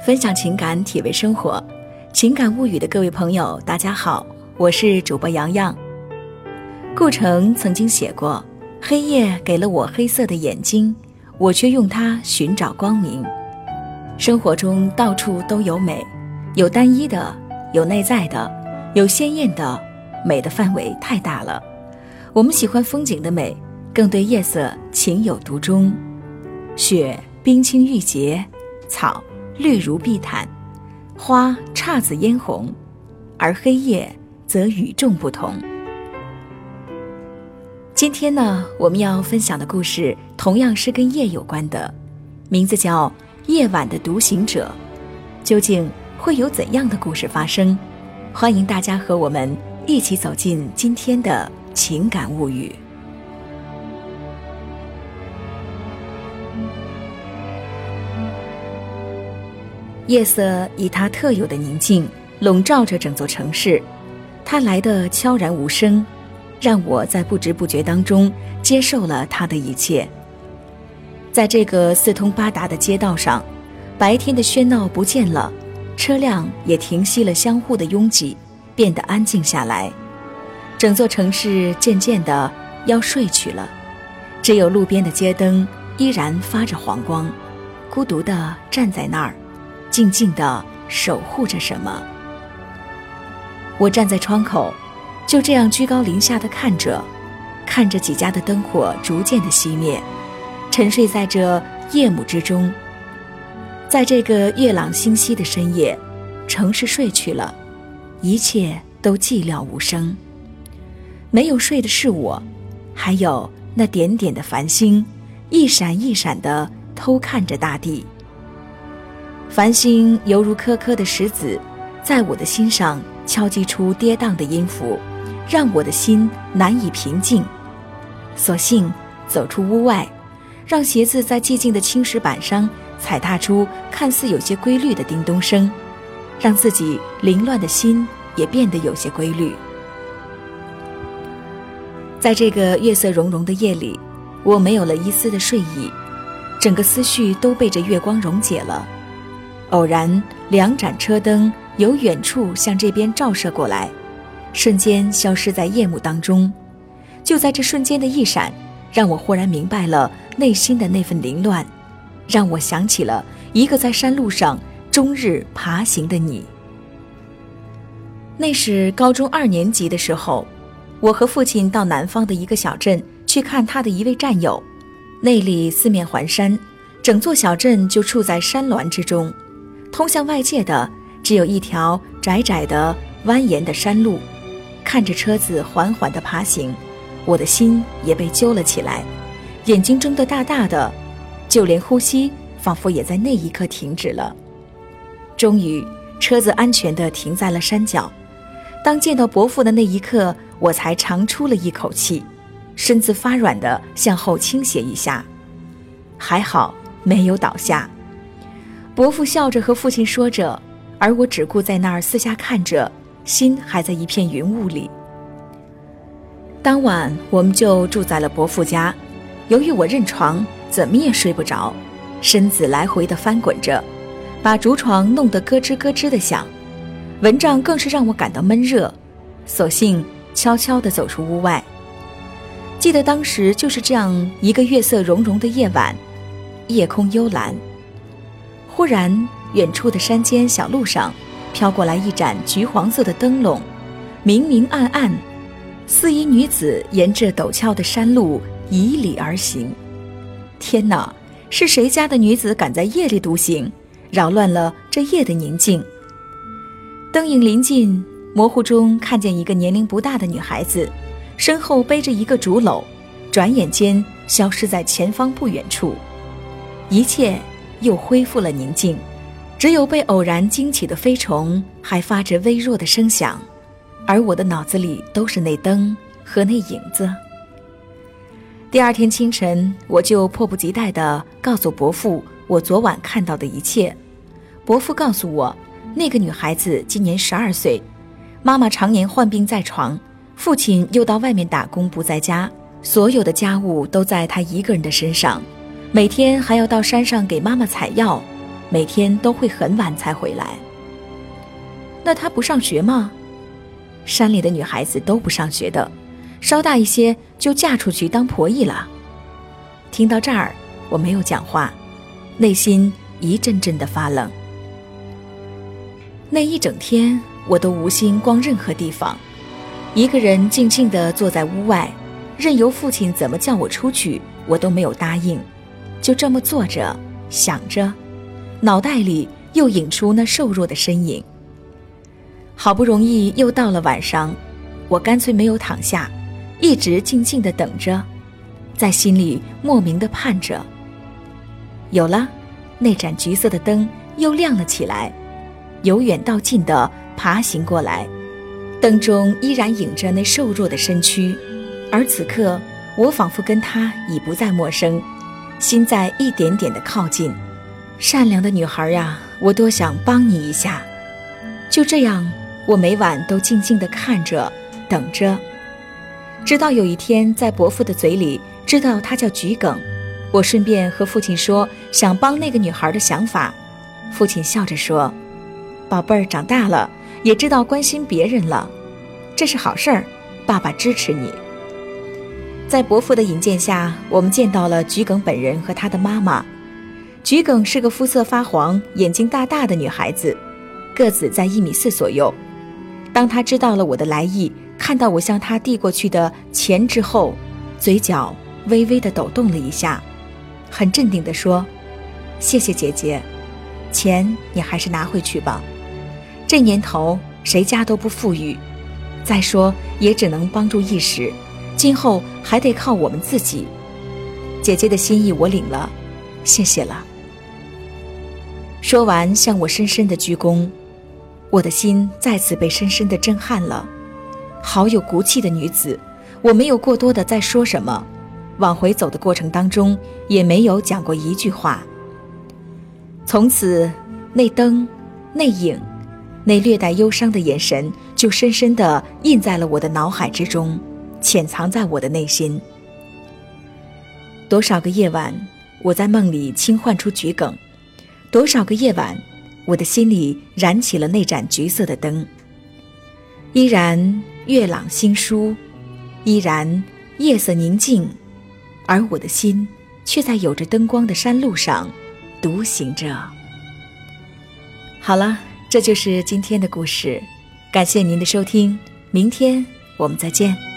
分享情感，体味生活，情感物语的各位朋友，大家好，我是主播洋洋。顾城曾经写过：“黑夜给了我黑色的眼睛，我却用它寻找光明。”生活中到处都有美，有单一的，有内在的，有鲜艳的，美的范围太大了。我们喜欢风景的美，更对夜色情有独钟。雪冰清玉洁，草。绿如碧毯，花姹紫嫣红，而黑夜则与众不同。今天呢，我们要分享的故事同样是跟夜有关的，名字叫《夜晚的独行者》。究竟会有怎样的故事发生？欢迎大家和我们一起走进今天的情感物语。夜色以它特有的宁静笼罩着整座城市，它来的悄然无声，让我在不知不觉当中接受了它的一切。在这个四通八达的街道上，白天的喧闹不见了，车辆也停息了相互的拥挤，变得安静下来。整座城市渐渐的要睡去了，只有路边的街灯依然发着黄光，孤独的站在那儿。静静地守护着什么？我站在窗口，就这样居高临下的看着，看着几家的灯火逐渐的熄灭，沉睡在这夜幕之中。在这个月朗星稀的深夜，城市睡去了，一切都寂寥无声。没有睡的是我，还有那点点的繁星，一闪一闪的偷看着大地。繁星犹如颗颗的石子，在我的心上敲击出跌宕的音符，让我的心难以平静。索性走出屋外，让鞋子在寂静的青石板上踩踏出看似有些规律的叮咚声，让自己凌乱的心也变得有些规律。在这个月色融融的夜里，我没有了一丝的睡意，整个思绪都被这月光溶解了。偶然，两盏车灯由远处向这边照射过来，瞬间消失在夜幕当中。就在这瞬间的一闪，让我忽然明白了内心的那份凌乱，让我想起了一个在山路上终日爬行的你。那是高中二年级的时候，我和父亲到南方的一个小镇去看他的一位战友，那里四面环山，整座小镇就处在山峦之中。通向外界的只有一条窄窄的蜿蜒的山路，看着车子缓缓地爬行，我的心也被揪了起来，眼睛睁得大大的，就连呼吸仿佛也在那一刻停止了。终于，车子安全地停在了山脚。当见到伯父的那一刻，我才长出了一口气，身子发软地向后倾斜一下，还好没有倒下。伯父笑着和父亲说着，而我只顾在那儿四下看着，心还在一片云雾里。当晚我们就住在了伯父家，由于我认床，怎么也睡不着，身子来回的翻滚着，把竹床弄得咯吱咯吱的响，蚊帐更是让我感到闷热，索性悄悄地走出屋外。记得当时就是这样一个月色融融的夜晚，夜空幽蓝。忽然，远处的山间小路上，飘过来一盏橘黄色的灯笼，明明暗暗，四一女子沿着陡峭的山路迤逦而行。天哪，是谁家的女子敢在夜里独行，扰乱了这夜的宁静？灯影临近，模糊中看见一个年龄不大的女孩子，身后背着一个竹篓，转眼间消失在前方不远处。一切。又恢复了宁静，只有被偶然惊起的飞虫还发着微弱的声响，而我的脑子里都是那灯和那影子。第二天清晨，我就迫不及待地告诉伯父我昨晚看到的一切。伯父告诉我，那个女孩子今年十二岁，妈妈常年患病在床，父亲又到外面打工不在家，所有的家务都在她一个人的身上。每天还要到山上给妈妈采药，每天都会很晚才回来。那他不上学吗？山里的女孩子都不上学的，稍大一些就嫁出去当婆姨了。听到这儿，我没有讲话，内心一阵阵的发冷。那一整天，我都无心逛任何地方，一个人静静地坐在屋外，任由父亲怎么叫我出去，我都没有答应，就这么坐着想着，脑袋里又引出那瘦弱的身影。好不容易又到了晚上，我干脆没有躺下，一直静静的等着，在心里莫名的盼着。有了，那盏橘色的灯又亮了起来，由远到近的爬行过来，灯中依然影着那瘦弱的身躯，而此刻我仿佛跟他已不再陌生，心在一点点的靠近。善良的女孩呀，我多想帮你一下，就这样。我每晚都静静地看着，等着，直到有一天在伯父的嘴里知道她叫桔梗，我顺便和父亲说想帮那个女孩的想法，父亲笑着说：“宝贝儿长大了，也知道关心别人了，这是好事儿，爸爸支持你。”在伯父的引荐下，我们见到了桔梗本人和她的妈妈。桔梗是个肤色发黄、眼睛大大的女孩子，个子在一米四左右。当他知道了我的来意，看到我向他递过去的钱之后，嘴角微微的抖动了一下，很镇定地说：“谢谢姐姐，钱你还是拿回去吧。这年头谁家都不富裕，再说也只能帮助一时，今后还得靠我们自己。姐姐的心意我领了，谢谢了。”说完，向我深深的鞠躬。我的心再次被深深的震撼了，好有骨气的女子。我没有过多的再说什么，往回走的过程当中也没有讲过一句话。从此，那灯，那影，那略带忧伤的眼神，就深深的印在了我的脑海之中，潜藏在我的内心。多少个夜晚，我在梦里轻唤出桔梗；多少个夜晚。我的心里燃起了那盏橘色的灯，依然月朗星疏，依然夜色宁静，而我的心却在有着灯光的山路上独行着。好了，这就是今天的故事，感谢您的收听，明天我们再见。